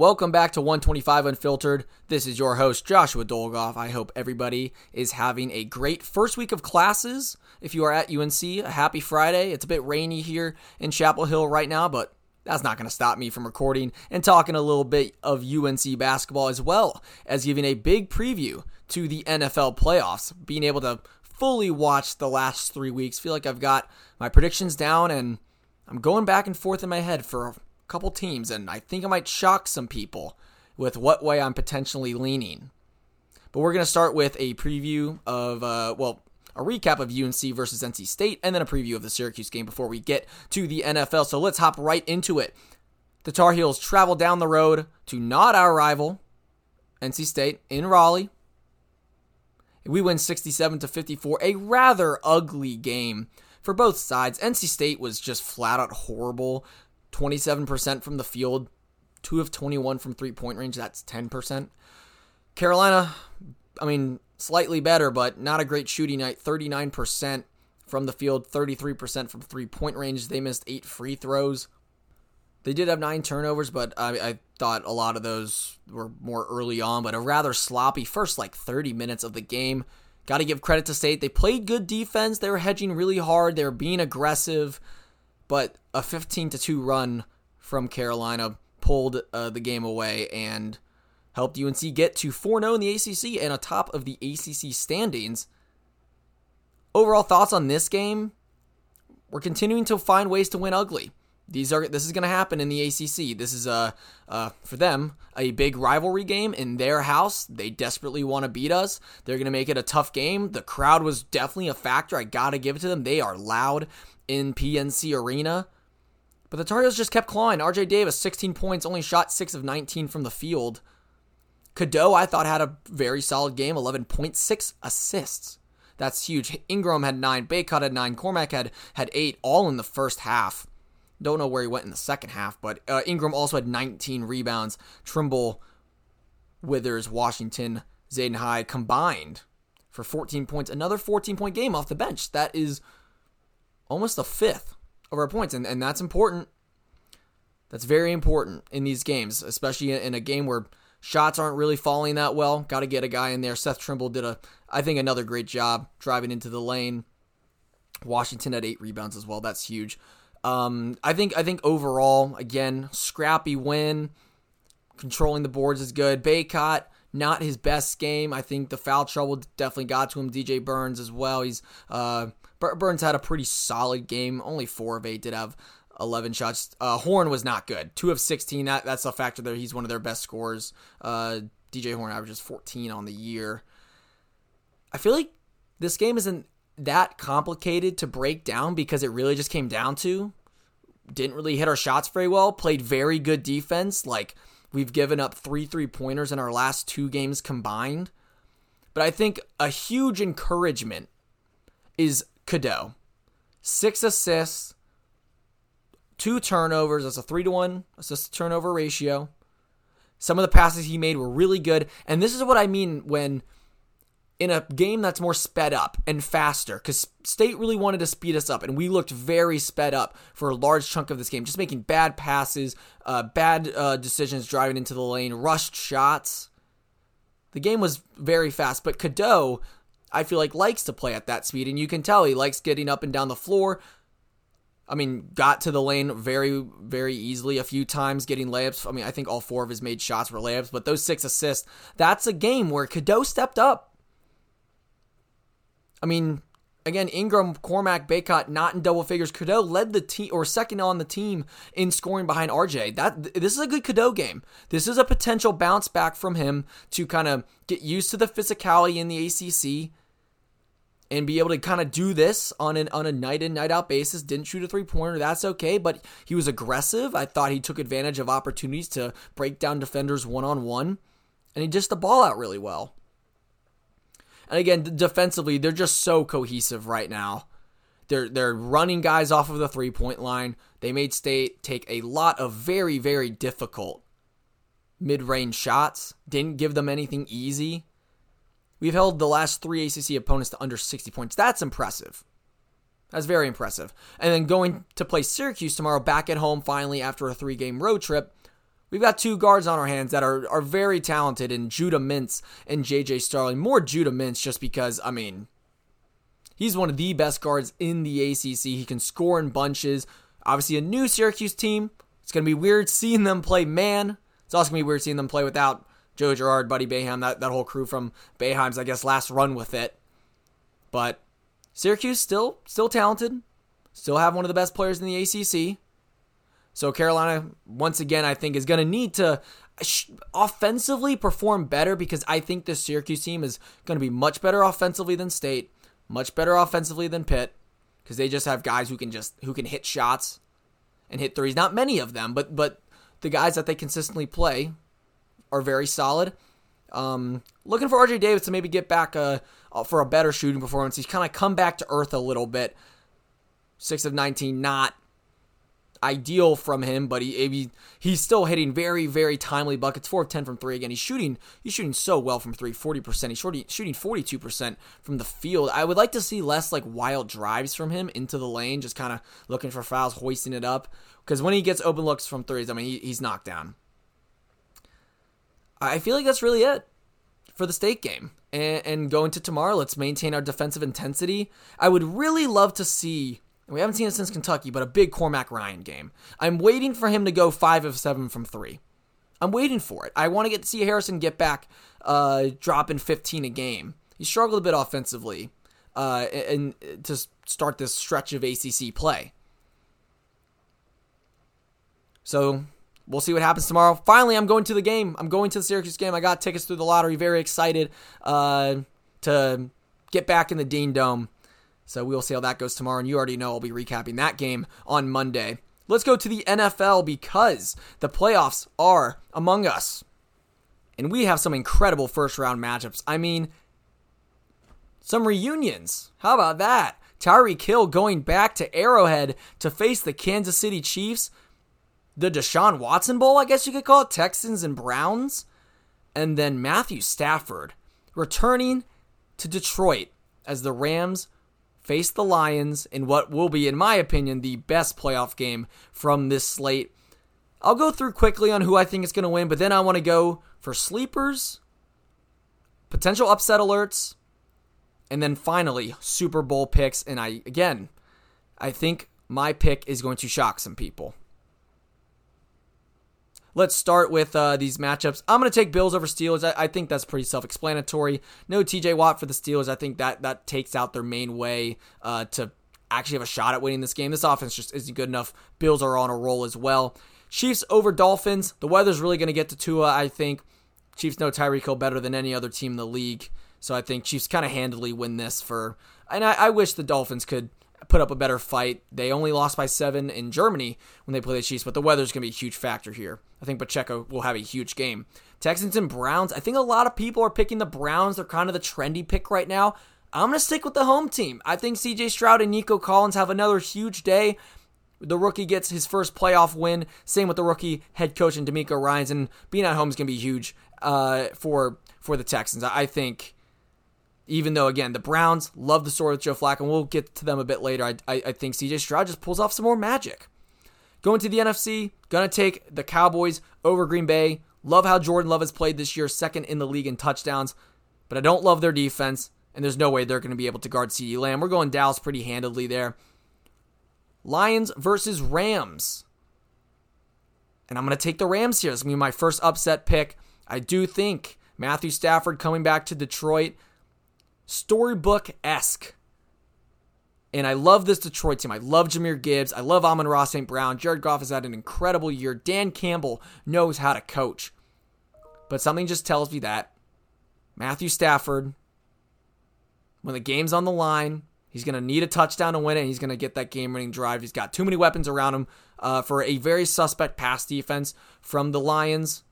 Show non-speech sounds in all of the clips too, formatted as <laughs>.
Welcome back to 125 Unfiltered. This is your host, Joshua Dolgoff. I hope everybody is having a great first week of classes. If you are at UNC, a happy Friday. It's a bit rainy here in Chapel Hill right now, but that's not going to stop me from recording and talking a little bit of UNC basketball as well as giving a big preview to the NFL playoffs. Being able to fully watch the last three weeks, feel like I've got my predictions down and I'm going back and forth in my head for couple teams, and I think I might shock some people with what way I'm potentially leaning. But we're going to start with a preview of, uh, well, a recap of UNC versus NC State, and then a preview of the Syracuse game before we get to the NFL. So let's hop right into it. The Tar Heels travel down the road to not our rival, NC State, in Raleigh. We win 67 to 54, a rather ugly game for both sides. NC State was just flat out horrible. 27% from the field, 2 of 21 from three point range. That's 10%. Carolina, I mean, slightly better, but not a great shooting night. 39% from the field, 33% from three point range. They missed eight free throws. They did have nine turnovers, but I, I, thought a lot of those were more early on, but a rather sloppy first like 30 minutes of the game. Got to give credit to State. They played good defense. They were hedging really hard. They were being aggressive but a 15 to 2 run from Carolina pulled uh, the game away and helped UNC get to 4 0 in the ACC and atop of the ACC standings. Overall thoughts on this game? We're continuing to find ways to win ugly. These are this is going to happen in the ACC. This is a uh, for them a big rivalry game in their house. They desperately want to beat us. They're going to make it a tough game. The crowd was definitely a factor. I got to give it to them. They are loud in PNC Arena. But the Tar Heels just kept clawing. RJ Davis, 16 points, only shot 6 of 19 from the field. Cadeau, I thought, had a very solid game, 11.6 assists. That's huge. Ingram had 9, Bacot had 9, Cormac had, had 8, all in the first half. Don't know where he went in the second half, but uh, Ingram also had 19 rebounds. Trimble, Withers, Washington, Zayden High combined for 14 points. Another 14 point game off the bench. That is almost a fifth of our points, and, and that's important. That's very important in these games, especially in a game where shots aren't really falling that well. Got to get a guy in there. Seth Trimble did a, I think, another great job driving into the lane. Washington had eight rebounds as well. That's huge. Um, I think, I think overall, again, scrappy win. Controlling the boards is good. Bacot, not his best game. I think the foul trouble definitely got to him. DJ Burns as well. He's uh, Burns had a pretty solid game. Only four of eight did have 11 shots. Uh, Horne was not good. Two of 16. That, that's a factor there. He's one of their best scorers. Uh, DJ Horne averages 14 on the year. I feel like this game isn't that complicated to break down because it really just came down to didn't really hit our shots very well, played very good defense. Like we've given up three three pointers in our last two games combined. But I think a huge encouragement is Cadeau. Six assists, two turnovers. That's a three to one assist to turnover ratio. Some of the passes he made were really good. And this is what I mean when in a game that's more sped up and faster, because State really wanted to speed us up, and we looked very sped up for a large chunk of this game, just making bad passes, uh, bad uh, decisions driving into the lane, rushed shots. The game was very fast, but Cadeau I feel like likes to play at that speed, and you can tell he likes getting up and down the floor. I mean, got to the lane very, very easily a few times, getting layups. I mean, I think all four of his made shots were layups, but those six assists, that's a game where Cadeau stepped up. I mean, again, Ingram, Cormac, Bacot not in double figures. Cadeau led the team or second on the team in scoring behind RJ. That this is a good Cadeau game. This is a potential bounce back from him to kind of get used to the physicality in the ACC and be able to kind of do this on an on a night in night out basis. Didn't shoot a three pointer, that's okay, but he was aggressive. I thought he took advantage of opportunities to break down defenders one on one, and he just the ball out really well. And again, defensively, they're just so cohesive right now. They're they're running guys off of the three point line. They made State take a lot of very very difficult mid range shots. Didn't give them anything easy. We've held the last three ACC opponents to under 60 points. That's impressive. That's very impressive. And then going to play Syracuse tomorrow, back at home finally after a three game road trip. We've got two guards on our hands that are, are very talented in Judah Mintz and JJ Starling. More Judah Mintz just because, I mean, he's one of the best guards in the ACC. He can score in bunches. Obviously, a new Syracuse team. It's going to be weird seeing them play man. It's also going to be weird seeing them play without Joe Girard, Buddy Boeheim, that, that whole crew from Boeheim's, I guess, last run with it. But Syracuse still still talented, still have one of the best players in the ACC. So Carolina, once again, I think is going to need to offensively perform better because I think this Syracuse team is going to be much better offensively than State, much better offensively than Pitt because they just have guys who can just who can hit shots and hit threes. Not many of them, but but the guys that they consistently play are very solid. Um, looking for RJ Davis to maybe get back uh, uh, for a better shooting performance. He's kind of come back to earth a little bit. Six of 19, not ideal from him, but he, he he's still hitting very very timely buckets. Four of ten from three. Again, he's shooting he's shooting so well from three, 40 percent. He's shooting shooting forty two percent from the field. I would like to see less like wild drives from him into the lane, just kind of looking for fouls, hoisting it up. Because when he gets open looks from threes, I mean he, he's knocked down. I feel like that's really it for the state game. And, and going to tomorrow, let's maintain our defensive intensity. I would really love to see we haven't seen it since Kentucky, but a big Cormac Ryan game. I'm waiting for him to go five of seven from three. I'm waiting for it. I want to get to see Harrison get back, uh, dropping 15 a game. He struggled a bit offensively, uh, and to start this stretch of ACC play. So we'll see what happens tomorrow. Finally, I'm going to the game. I'm going to the Syracuse game. I got tickets through the lottery. Very excited uh, to get back in the Dean Dome. So we'll see how that goes tomorrow. And you already know I'll be recapping that game on Monday. Let's go to the NFL because the playoffs are among us. And we have some incredible first round matchups. I mean, some reunions. How about that? Tyreek Hill going back to Arrowhead to face the Kansas City Chiefs the Deshaun Watson Bowl, I guess you could call it, Texans and Browns. And then Matthew Stafford returning to Detroit as the Rams face the Lions in what will be, in my opinion, the best playoff game from this slate. I'll go through quickly on who I think is going to win, but then I want to go for sleepers, potential upset alerts, and then finally Super Bowl picks. And I, again, I think my pick is going to shock some people. Let's start with uh, these matchups. I'm going to take Bills over Steelers. I, I think that's pretty self-explanatory. No TJ Watt for the Steelers. I think that that takes out their main way uh, to actually have a shot at winning this game. This offense just isn't good enough. Bills are on a roll as well. Chiefs over Dolphins. The weather's really going to get to Tua, I think. Chiefs know Tyreek Hill better than any other team in the league. So I think Chiefs kind of handily win this for. And I, I wish the Dolphins could put up a better fight. They only lost by seven in Germany when they play the Chiefs, but the weather's going to be a huge factor here. I think Pacheco will have a huge game. Texans and Browns. I think a lot of people are picking the Browns. They're kind of the trendy pick right now. I'm going to stick with the home team. I think CJ Stroud and Nico Collins have another huge day. The rookie gets his first playoff win. Same with the rookie head coach and DeMeco Ryans, and being at home is going to be huge uh, for for the Texans. I think even though, again, the Browns love the story with Joe Flacco, and we'll get to them a bit later. I, I, I think CJ Stroud just pulls off some more magic. Going to the NFC, gonna take the Cowboys over Green Bay. Love how Jordan Love has played this year, second in the league in touchdowns, but I don't love their defense, and there's no way they're to be able to guard CeeDee Lamb. We're going Dallas pretty handedly there. Lions versus Rams. And I'm to take the Rams here. It's going to be my first upset pick. I do think Matthew Stafford coming back to Detroit storybook esque. And I love this Detroit team. I love Jahmyr Gibbs. I love Amon-Ra St. Brown. Jared Goff has had an incredible year. Dan Campbell knows how to coach. But something just tells me that Matthew Stafford, when the game's on the line, he's going to need a touchdown to win it, and he's going to get that game winning drive. He's got too many weapons around him uh, for a very suspect pass defense from the Lions.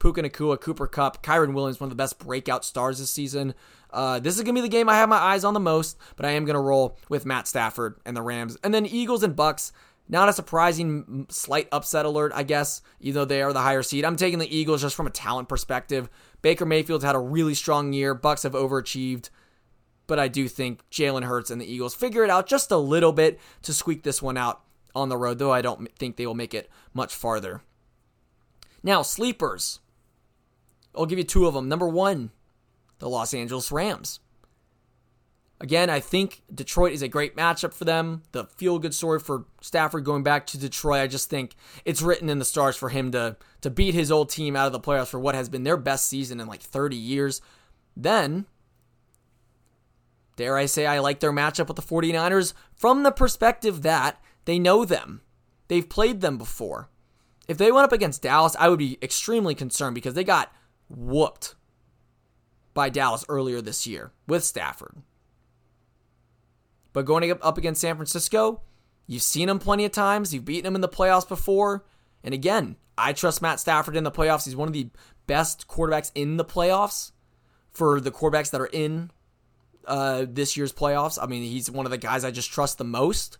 Puka Nacua, Cooper Kupp, Kyren Williams, one of the best breakout stars this season. Uh, this is going to be the game I have my eyes on the most, but I am going to roll with Matt Stafford and the Rams. And then Eagles and Bucks. Not a surprising slight upset alert, I guess, even though they are the higher seed. I'm taking the Eagles just from a talent perspective. Baker Mayfield's had a really strong year. Bucks have overachieved. But I do think Jalen Hurts and the Eagles figure it out just a little bit to squeak this one out on the road, though I don't think they will make it much farther. Now, sleepers. I'll give you two of them. Number one, the Los Angeles Rams. Again, I think Detroit is a great matchup for them. The feel good story for Stafford going back to Detroit, I just think it's written in the stars for him to, to beat his old team out of the playoffs for what has been their best season in like 30 years. Then, dare I say, I like their matchup with the 49ers from the perspective that they know them. They've played them before. If they went up against Dallas, I would be extremely concerned because they got whooped by Dallas earlier this year with Stafford. But going up against San Francisco, you've seen them plenty of times. You've beaten them in the playoffs before. And again, I trust Matt Stafford in the playoffs. He's one of the best quarterbacks in the playoffs for the quarterbacks that are in uh, this year's playoffs. I mean, he's one of the guys I just trust the most.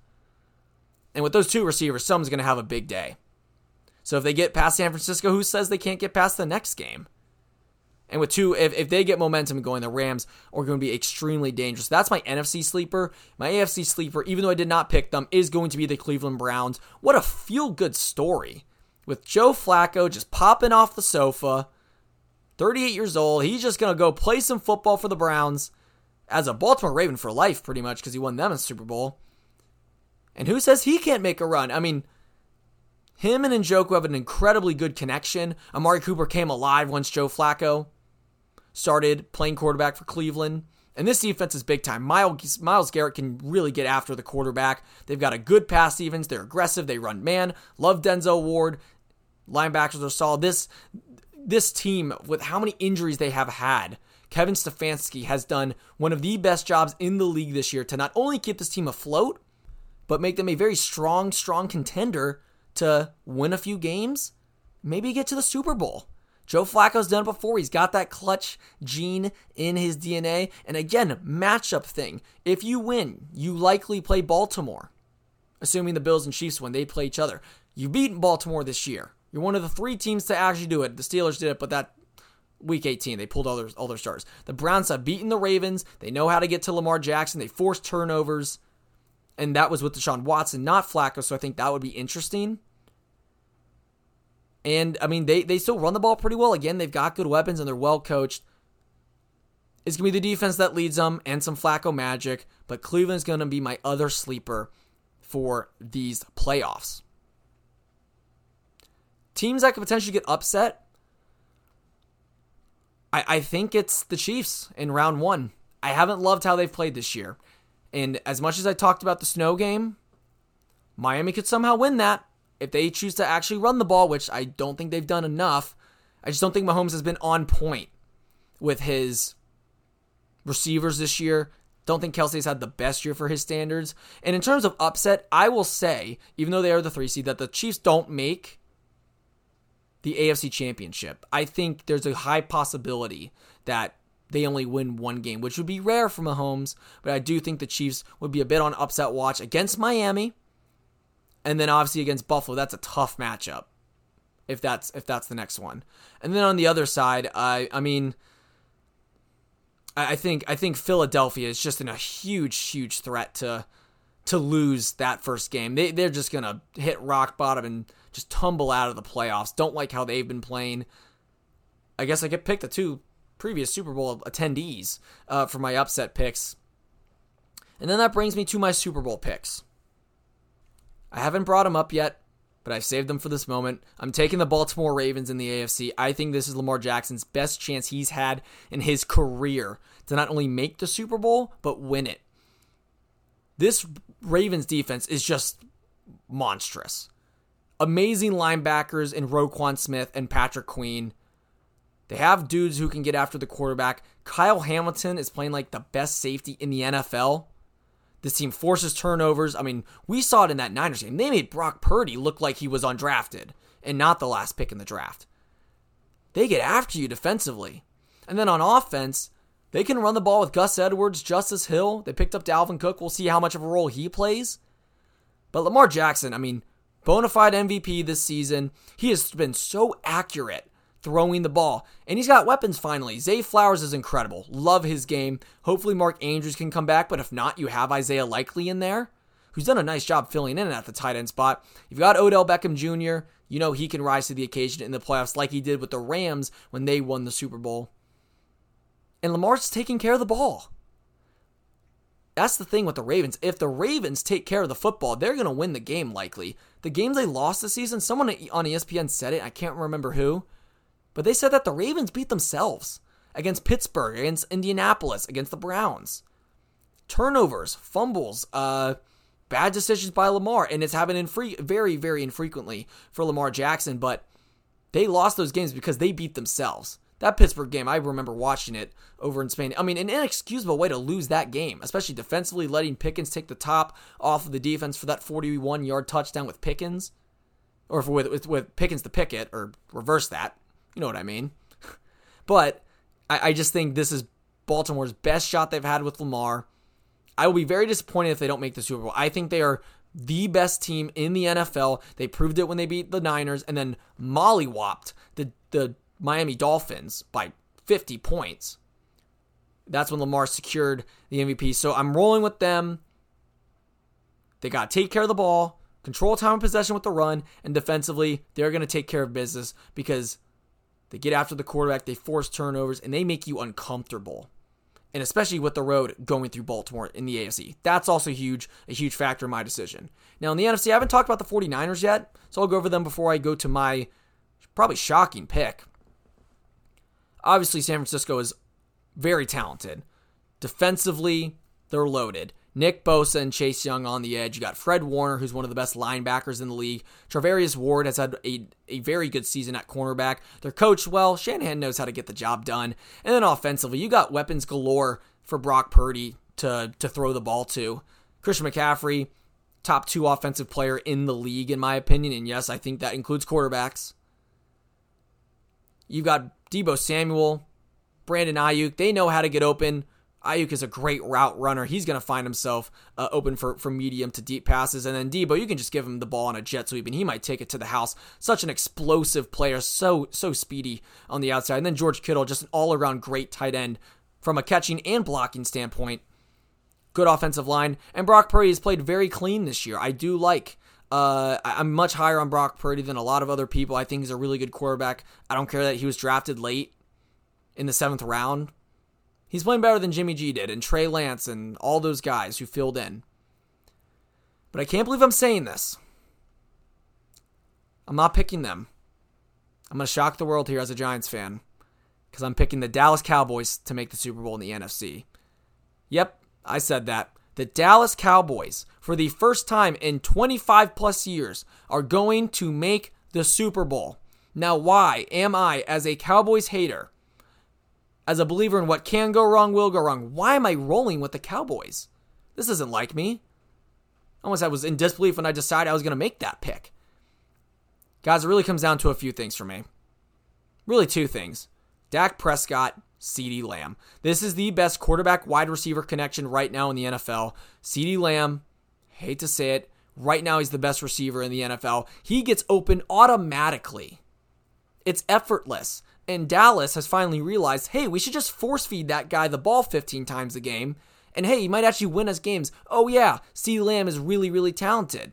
And with those two receivers, someone's going to have a big day. So if they get past San Francisco, who says they can't get past the next game? And with two, if, if they get momentum going, the Rams are going to be extremely dangerous. That's my NFC sleeper. My AFC sleeper, even though I did not pick them, is going to be the Cleveland Browns. What a feel good story. With Joe Flacco just popping off the sofa, 38 years old. He's just going to go play some football for the Browns as a Baltimore Raven for life, pretty much, because he won them a Super Bowl. And who says he can't make a run? I mean, him and Njoku have an incredibly good connection. Amari Cooper came alive once Joe Flacco started playing quarterback for Cleveland. And this defense is big time. Miles, Myles Garrett can really get after the quarterback. They've got a good pass evens. They're aggressive. They run man. Love Denzel Ward. Linebackers are solid. This this team, with how many injuries they have had, Kevin Stefanski has done one of the best jobs in the league this year to not only keep this team afloat, but make them a very strong, strong contender to win a few games, maybe get to the Super Bowl. Joe Flacco's done it before. He's got that clutch gene in his DNA. And again, matchup thing. If you win, you likely play Baltimore, assuming the Bills and Chiefs win, they play each other. You've beaten Baltimore this year. You're one of the three teams to actually do it. The Steelers did it, but that week 18, they pulled all their, all their stars. The Browns have beaten the Ravens. They know how to get to Lamar Jackson. They forced turnovers. And that was with Deshaun Watson, not Flacco. So I think that would be interesting. And I mean, they, they still run the ball pretty well. Again, they've got good weapons and they're well coached. It's to be the defense that leads them and some Flacco magic, but Cleveland's to be my other sleeper for these playoffs. Teams that could potentially get upset, I, I think it's the Chiefs in round one. I haven't loved how they've played this year. And as much as I talked about the snow game, Miami could somehow win that if they choose to actually run the ball, which I don't think they've done enough, I just don't think Mahomes has been on point with his receivers this year. Don't think Kelsey's had the best year for his standards. And in terms of upset, I will say, even though they are the three seed, that the Chiefs don't make the AFC Championship. I think there's a high possibility that they only win one game, which would be rare for Mahomes. But I do think the Chiefs would be a bit on upset watch against Miami and then obviously against Buffalo, that's a tough matchup. If that's if that's the next one, and then on the other side, I I mean, I think I think Philadelphia is just in a huge huge threat to to lose that first game. They they're just gonna hit rock bottom and just tumble out of the playoffs. Don't like how they've been playing. I guess I could pick the two previous Super Bowl attendees uh, for my upset picks. And then that brings me to my Super Bowl picks. I haven't brought them up yet, but I've saved them for this moment. I'm taking the Baltimore Ravens in the AFC. I think this is Lamar Jackson's best chance he's had in his career to not only make the Super Bowl, but win it. This Ravens defense is just monstrous. Amazing linebackers in Roquan Smith and Patrick Queen. They have dudes who can get after the quarterback. Kyle Hamilton is playing like the best safety in the NFL. This team forces turnovers. I mean, we saw it in that Niners game. They made Brock Purdy look like he was undrafted and not the last pick in the draft. They get after you defensively. And then on offense, they can run the ball with Gus Edwards, Justice Hill. They picked up Dalvin Cook. We'll see how much of a role he plays. But Lamar Jackson, I mean, bona fide MVP this season. He has been so accurate throwing the ball. And he's got weapons finally. Zay Flowers is incredible. Love his game. Hopefully, Mark Andrews can come back, but if not, you have Isaiah Likely in there, who's done a nice job filling in at the tight end spot. You've got Odell Beckham Jr. You know he can rise to the occasion in the playoffs like he did with the Rams when they won the Super Bowl. And Lamar's taking care of the ball. That's the thing with the Ravens. If the Ravens take care of the football, they're going to win the game likely. The game they lost this season, someone on ESPN said it, I can't remember who, but they said that the Ravens beat themselves against Pittsburgh, against Indianapolis, against the Browns. Turnovers, fumbles, uh, bad decisions by Lamar, and it's happening free, very, very infrequently for Lamar Jackson, but they lost those games because they beat themselves. That Pittsburgh game, I remember watching it over in Spain. I mean, an inexcusable way to lose that game, especially defensively, letting Pickens take the top off of the defense for that 41 yard touchdown with Pickens, or with, with, with Pickens to Pickett, or reverse that. You know what I mean? <laughs> but I, I just think this is Baltimore's best shot they've had with Lamar. I will be very disappointed if they don't make the Super Bowl. I think they are the best team in the NFL. They proved it when they beat the Niners and then mollywopped the, the Miami Dolphins by 50 points. That's when Lamar secured the MVP. So I'm rolling with them. They got to take care of the ball, control time and possession with the run, and defensively, they're going to take care of business because they get after the quarterback, they force turnovers, and they make you uncomfortable and especially with the road going through Baltimore in the AFC. That's also huge, a huge factor in my decision. Now in the NFC, I haven't talked about the 49ers yet, so I'll go over them before I go to my probably shocking pick. Obviously, San Francisco is very talented. Defensively, they're loaded. Nick Bosa and Chase Young on the edge. You got Fred Warner, who's one of the best linebackers in the league. Charvarius Ward has had a, a very good season at cornerback. They're coached well. Shanahan knows how to get the job done. And then offensively, you got weapons galore for Brock Purdy to, to throw the ball to. Christian McCaffrey, top two offensive player in the league, in my opinion. And yes, I think that includes quarterbacks. You've got Deebo Samuel, Brandon Aiyuk. They know how to get open. Aiyuk is a great route runner. He's going to find himself uh, open for, for medium to deep passes. And then Deebo, you can just give him the ball on a jet sweep and he might take it to the house. Such an explosive player, so so speedy on the outside. And then George Kittle, just an all around great tight end from a catching and blocking standpoint. Good offensive line. And Brock Purdy has played very clean this year. I do like. Uh, I'm much higher on Brock Purdy than a lot of other people. I think he's a really good quarterback. I don't care that he was drafted late in the seventh round He's playing better than Jimmy G did and Trey Lance and all those guys who filled in. But I can't believe I'm saying this. I'm not picking them. I'm going to shock the world here as a Giants fan because I'm picking the Dallas Cowboys to make the Super Bowl in the NFC. Yep, I said that. The Dallas Cowboys, for the first time in 25 plus years, are going to make the Super Bowl. Now, why am I, as a Cowboys hater, as a believer in what can go wrong, will go wrong, why am I rolling with the Cowboys? This isn't like me. Almost I was in disbelief when I decided I was going to make that pick. Guys, it really comes down to a few things for me. Really, two things Dak Prescott, CeeDee Lamb. This is the best quarterback wide receiver connection right now in the NFL. CeeDee Lamb, hate to say it, right now he's the best receiver in the NFL. He gets open automatically. It's effortless. And Dallas has finally realized, hey, we should just force feed that guy the ball 15 times a game. And hey, he might actually win us games. Oh, yeah, C. Lamb is really, really talented.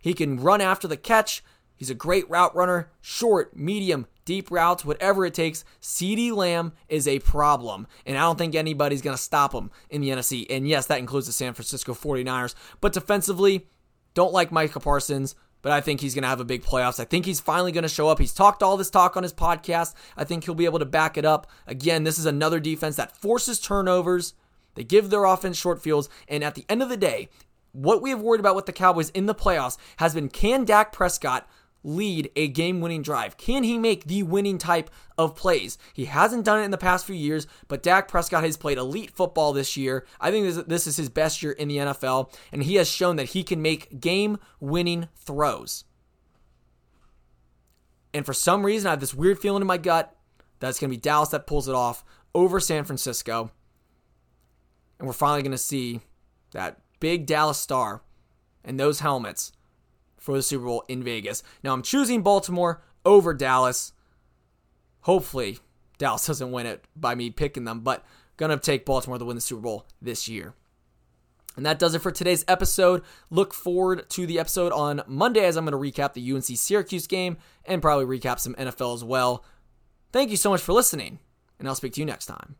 He can run after the catch. He's a great route runner, short, medium, deep routes, whatever it takes. CeeDee Lamb is a problem, and I don't think anybody's going to stop him in the NFC. And yes, that includes the San Francisco 49ers. But defensively, don't like Micah Parsons but I think he's going to have a big playoffs. I think he's finally going to show up. He's talked all this talk on his podcast. I think he'll be able to back it up. Again, this is another defense that forces turnovers. They give their offense short fields. And at the end of the day, what we have worried about with the Cowboys in the playoffs has been can Dak Prescott lead a game winning drive? Can he make the winning type of plays? He hasn't done it in the past few years, but Dak Prescott has played elite football this year. I think this, this is his best year in the NFL, and he has shown that he can make game winning throws. And for some reason, I have this weird feeling in my gut that it's going to be Dallas that pulls it off over San Francisco. And we're finally going to see that big Dallas star and those helmets for the Super Bowl in Vegas. Now I'm choosing Baltimore over Dallas. Hopefully, Dallas <laughs> doesn't win it by me picking them, but gonna take Baltimore to win the Super Bowl this year. And that does it for today's episode. Look forward to the episode on Monday as I'm going to recap the UNC Syracuse game and probably recap some NFL as well. Thank you so much for listening, and I'll speak to you next time.